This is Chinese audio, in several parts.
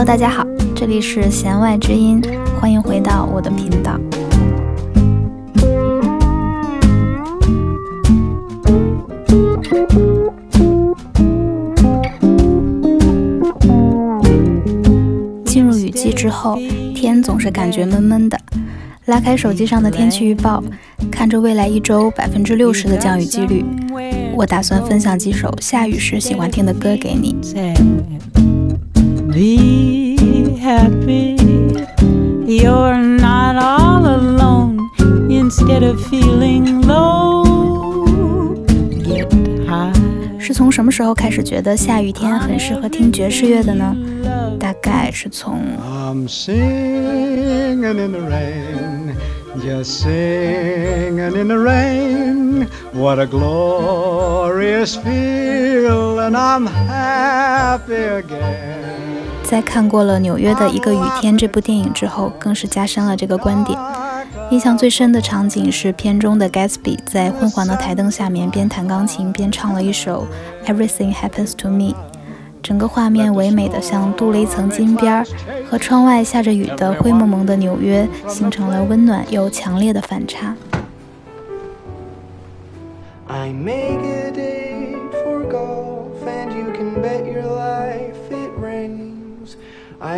Hello，大家好，这里是弦外之音，欢迎回到我的频道。进入雨季之后，天总是感觉闷闷的。拉开手机上的天气预报，看着未来一周百分之六十的降雨几率，我打算分享几首下雨时喜欢听的歌给你。是从什么时候开始觉得下雨天很适合听爵士乐的呢？大概是从。Just singing in the rain, what a glorious feel, and I'm happy again. 在看过了纽约的一个雨天这部电影之后，更是加深了这个观点。印象最深的场景是片中的 Gatsby 在昏黄的台灯下面边弹钢琴边唱了一首 Everything Happens to Me。整个画面唯美的像镀了一层金边儿，和窗外下着雨的灰蒙蒙的纽约形成了温暖又强烈的反差。I make it for God.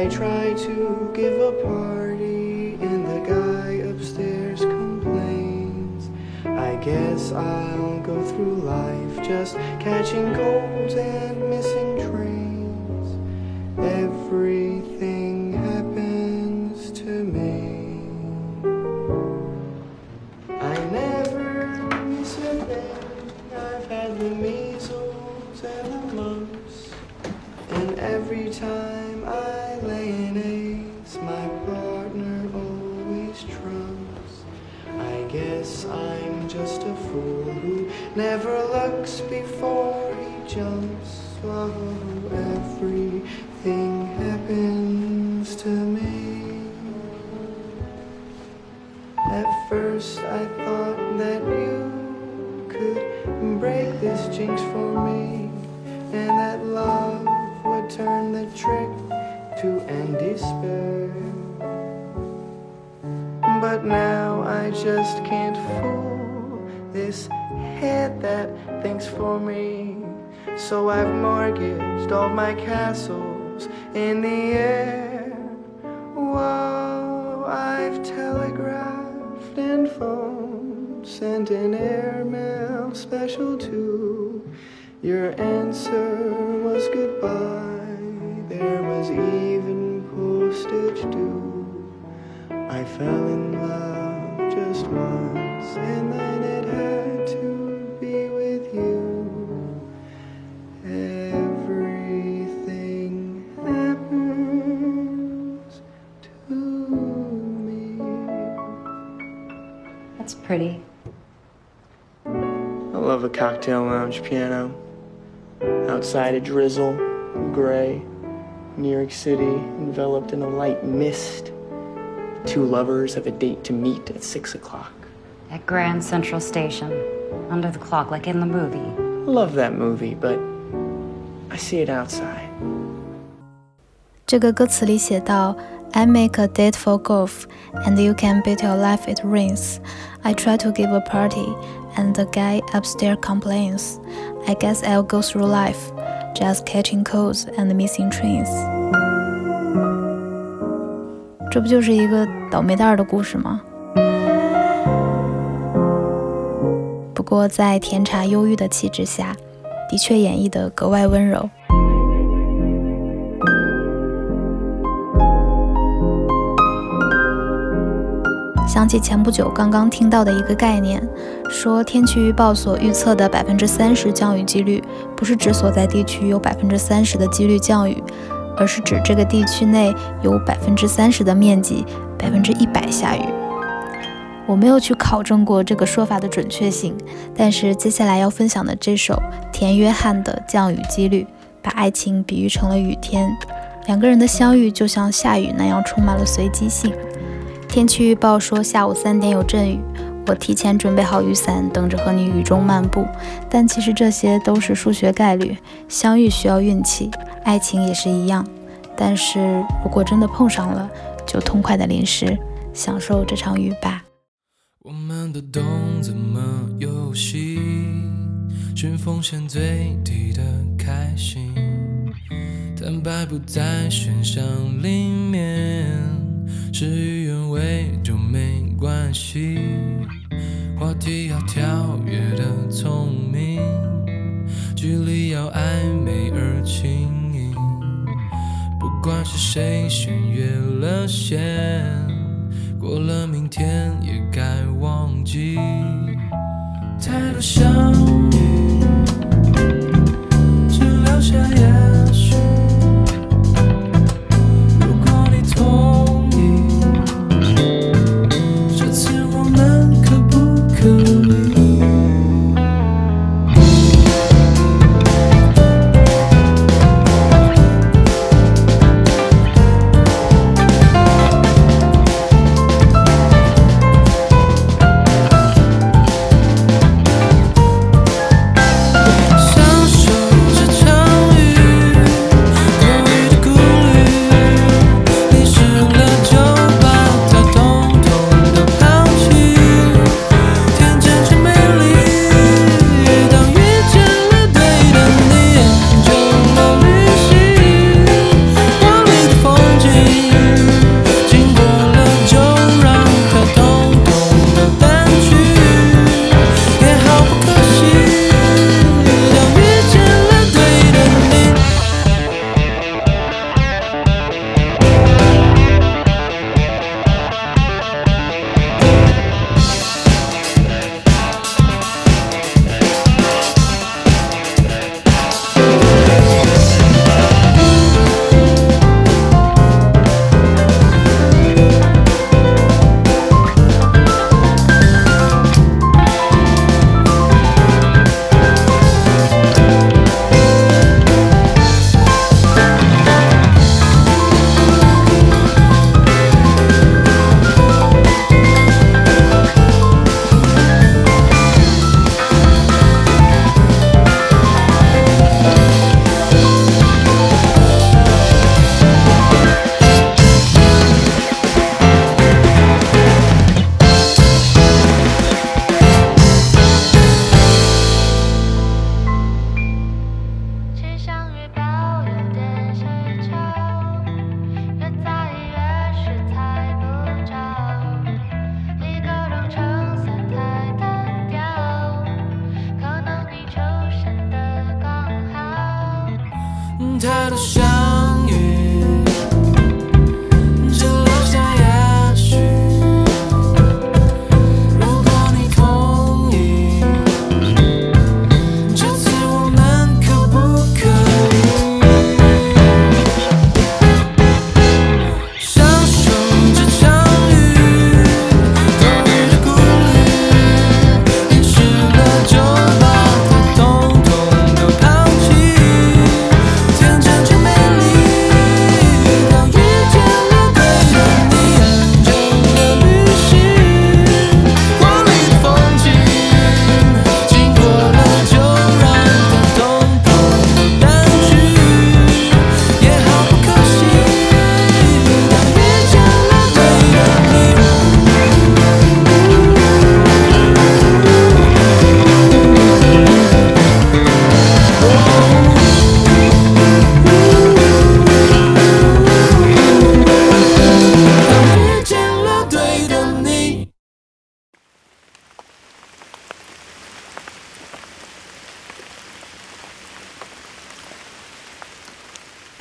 I try to give a party and the guy upstairs complains. I guess I'll go through life just catching colds and missing Oh, everything happens to me. At first I thought that you could break this jinx for me, and that love would turn the trick to end despair. But now I just can't fool this head that thinks for me. So I've mortgaged all my castles in the air. Whoa, I've telegraphed and phoned, sent an airmail special too. Your answer was goodbye. There was even postage due. I fell in love just once cocktail lounge piano. Outside a drizzle, gray. New York City enveloped in a light mist. Two lovers have a date to meet at six o'clock. At Grand Central Station, under the clock, like in the movie. I love that movie, but I see it outside. 这个歌词里写到 I make a date for golf, and you can bet your life it rains. I try to give a party, and the guy upstairs complains. I guess I'll go through life, just catching colds and missing trains. 这不就是一个倒霉蛋的故事吗？不过在甜茶忧郁的气质下，的确演绎得格外温柔。 想起前不久刚刚听到的一个概念，说天气预报所预测的百分之三十降雨几率，不是指所在地区有百分之三十的几率降雨，而是指这个地区内有百分之三十的面积，百分之一百下雨。我没有去考证过这个说法的准确性，但是接下来要分享的这首田约翰的降雨几率，把爱情比喻成了雨天，两个人的相遇就像下雨那样充满了随机性。天气预报说下午三点有阵雨，我提前准备好雨伞，等着和你雨中漫步。但其实这些都是数学概率，相遇需要运气，爱情也是一样。但是如果真的碰上了，就痛快的淋湿，享受这场雨吧。我们都懂怎么游戏，寻风险最低的开心，坦白不在选项里面，事与愿违就没关系。话题要跳跃的聪明，距离要暧昧而轻盈，不管是谁先越了线。过了明天也该忘记，太多相遇，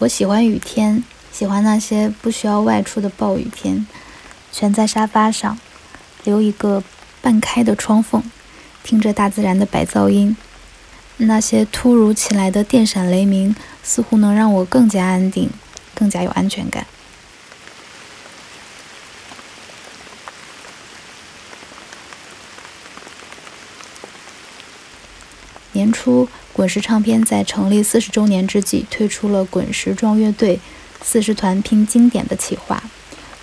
我喜欢雨天，喜欢那些不需要外出的暴雨天，蜷在沙发上，留一个半开的窗缝，听着大自然的白噪音。那些突如其来的电闪雷鸣，似乎能让我更加安定，更加有安全感。年初，滚石唱片在成立四十周年之际推出了“滚石壮乐队”四十团拼经典的企划。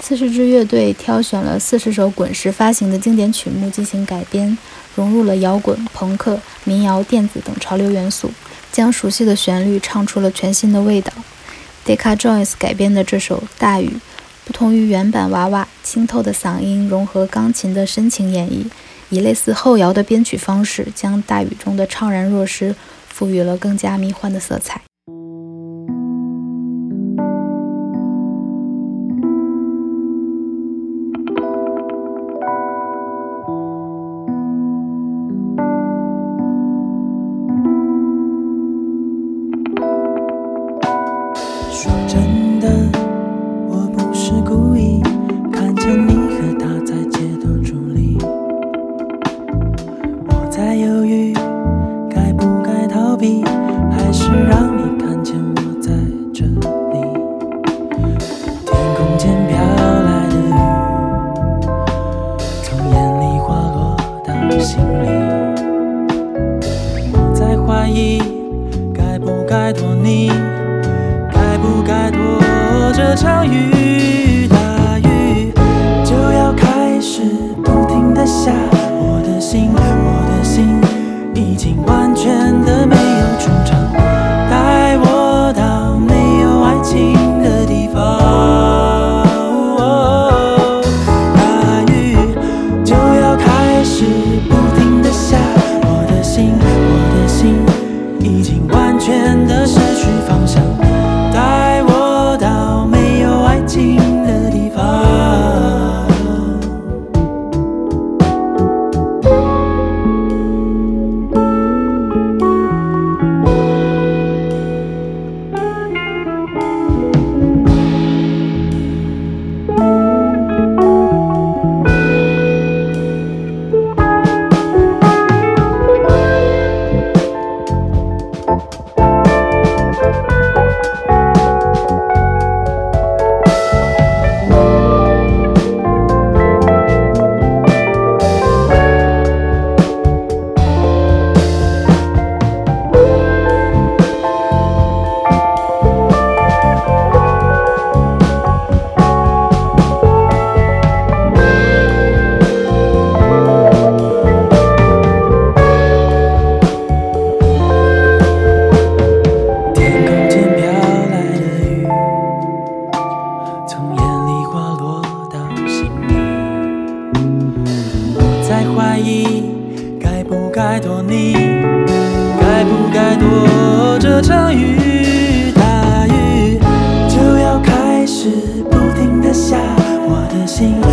四十支乐队挑选了四十首滚石发行的经典曲目进行改编，融入了摇滚、朋克、民谣、电子等潮流元素，将熟悉的旋律唱出了全新的味道。Decca Jones 改编的这首《大雨》，不同于原版娃娃，清透的嗓音融合钢琴的深情演绎，以类似后摇的编曲方式，将《大雨》中的怅然若失赋予了更加迷幻的色彩。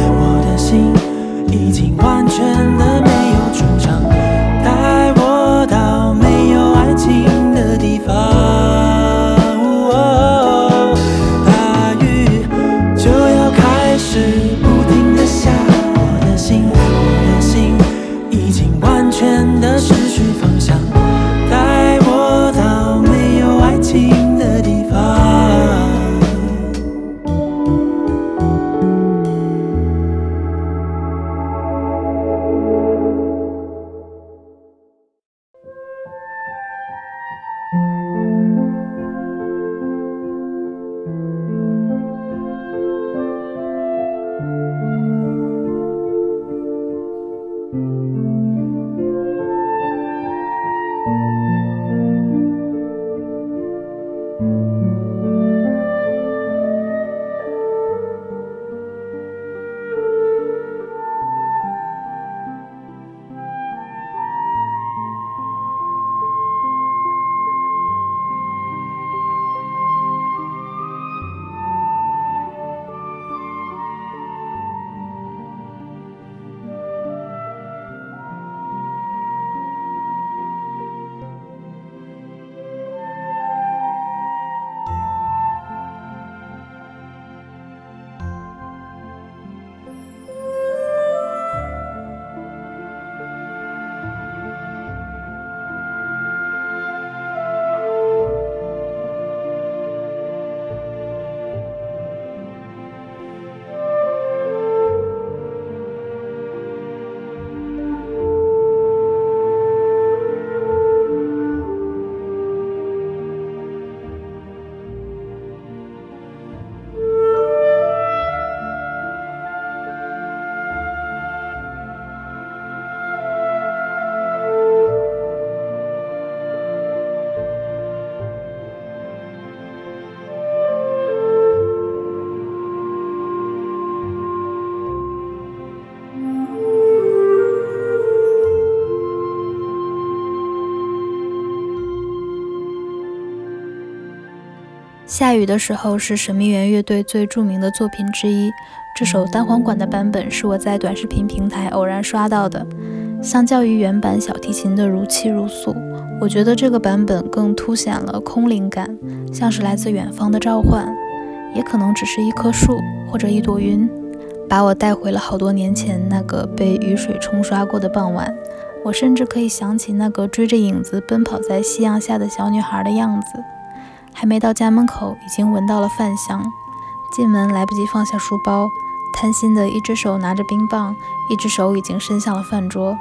我的心已经完全的没下雨的时候是神秘园乐队最著名的作品之一。这首单簧管的版本是我在短视频平台偶然刷到的。相较于原版小提琴的如泣如诉，我觉得这个版本更凸显了空灵感，像是来自远方的召唤，也可能只是一棵树或者一朵云，把我带回了好多年前那个被雨水冲刷过的傍晚。我甚至可以想起那个追着影子奔跑在夕阳下的小女孩的样子。还没到家门口，已经闻到了饭香。进门来不及放下书包，贪心的一只手拿着冰棒，一只手已经伸向了饭桌。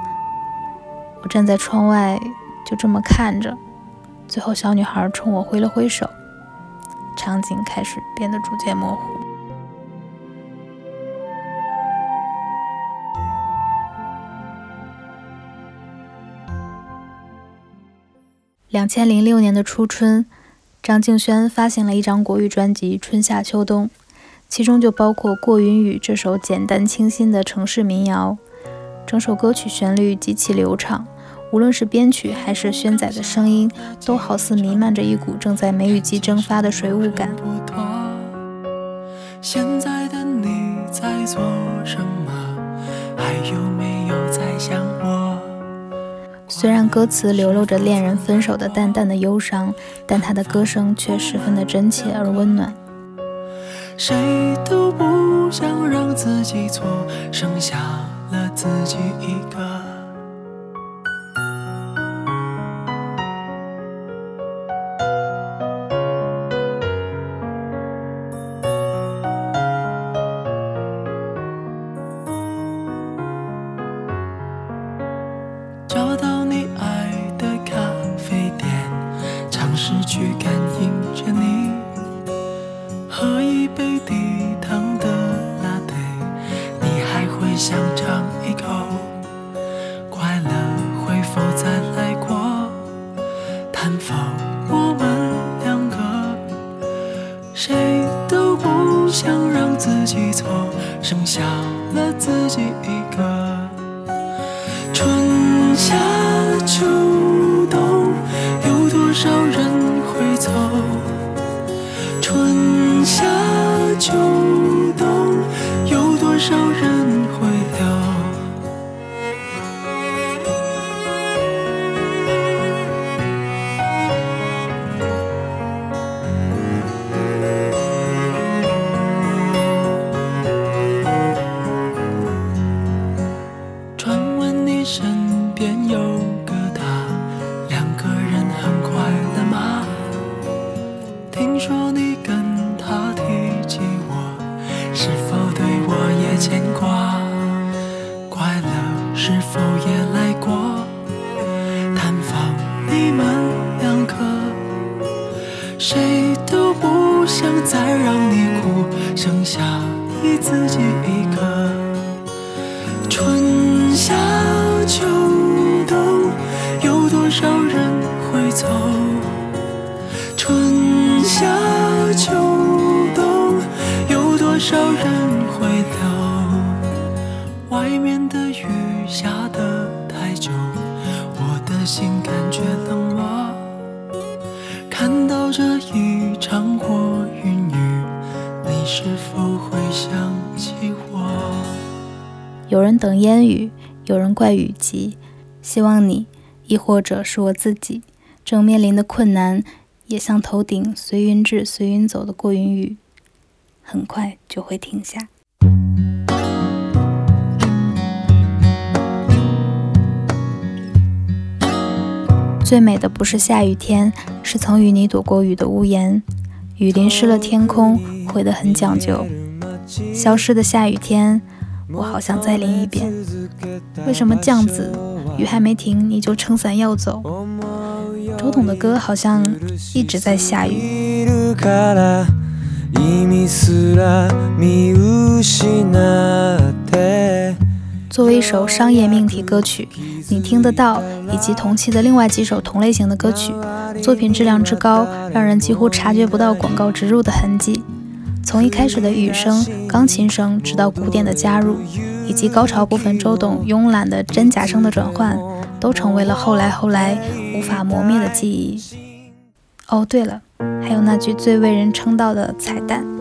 我站在窗外，就这么看着。最后，小女孩冲我挥了挥手，场景开始变得逐渐模糊。两千零六年的初春。张敬轩发行了一张国语专辑《春夏秋冬》，其中就包括《过云雨》这首简单清新的城市民谣。整首歌曲旋律极其流畅，无论是编曲还是轩仔的声音，都好似弥漫着一股正在梅雨季蒸发的水雾感。现在的你在做什么？还有没有？虽然歌词流露着恋人分手的淡淡的忧伤，但他的歌声却十分的真切而温暖。谁都不想让自己错，剩下了自己一个。自己错，剩下了自己一个。春夏秋边有个他，两个人很快乐吗？听说你跟他提起我，是否对我也牵挂？快乐是否也来过？探访你们两个，谁都不想再让你哭，剩下你自己多少人会留？外面的雨下得太久，我的心感觉冷漠。看到这一场过云雨，你是否会想起我？有人等烟雨，有人怪雨急。希望你，亦或者是我自己，正面临的困难，也像头顶随云至随云走的过云雨，很快就会停下。最美的不是下雨天，是曾与你躲过雨的屋檐。雨淋湿了天空，绘得很讲究。消失的下雨天。我好想再淋一遍。为什么酱子雨还没停，你就撑伞要走？周董的歌好像一直在下雨。作为一首商业命题歌曲，你听得到，以及同期的另外几首同类型的歌曲，作品质量之高，让人几乎察觉不到广告植入的痕迹。从一开始的雨声、钢琴声，直到鼓点的加入，以及高潮部分周董慵懒的真假声的转换，都成为了后来后来无法磨灭的记忆。哦对了还有那句最为人称道的彩蛋。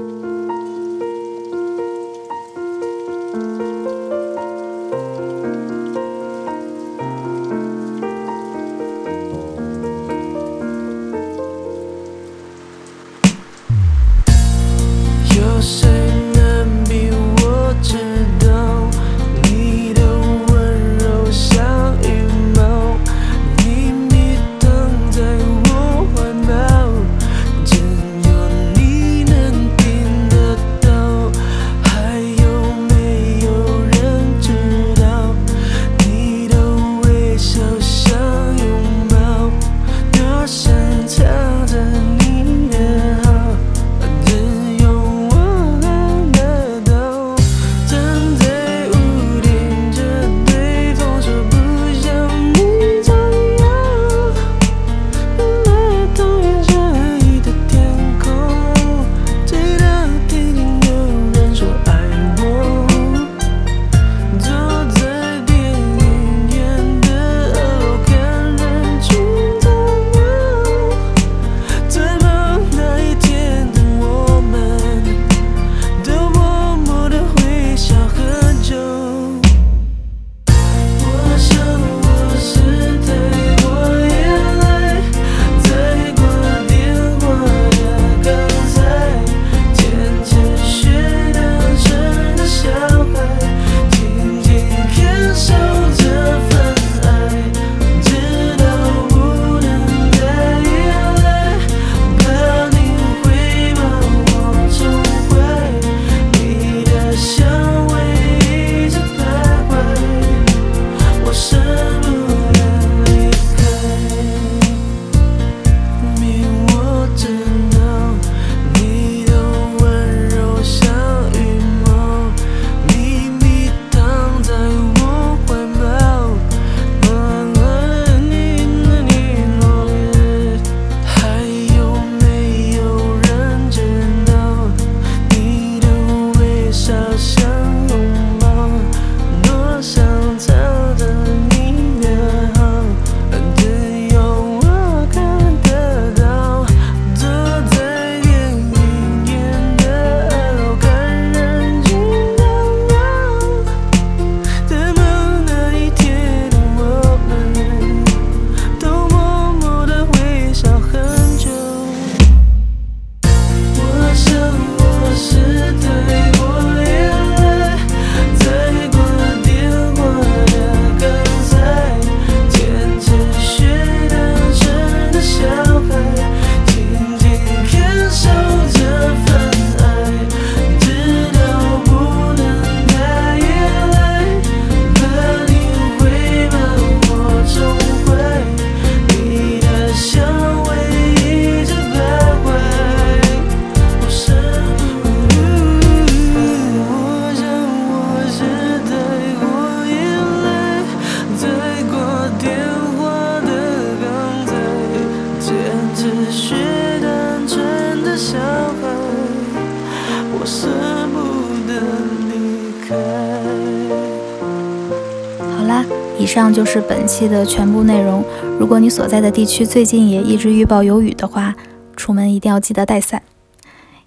本期的全部内容如果你所在的地区最近也一直预报有雨的话出门一定要记得带伞。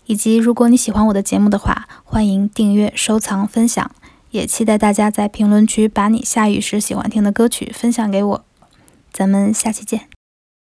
以及如果你喜欢我的节目的话欢迎订阅收藏分享也期待大家在评论区把你下雨时喜欢听的歌曲分享给我。咱们下期见。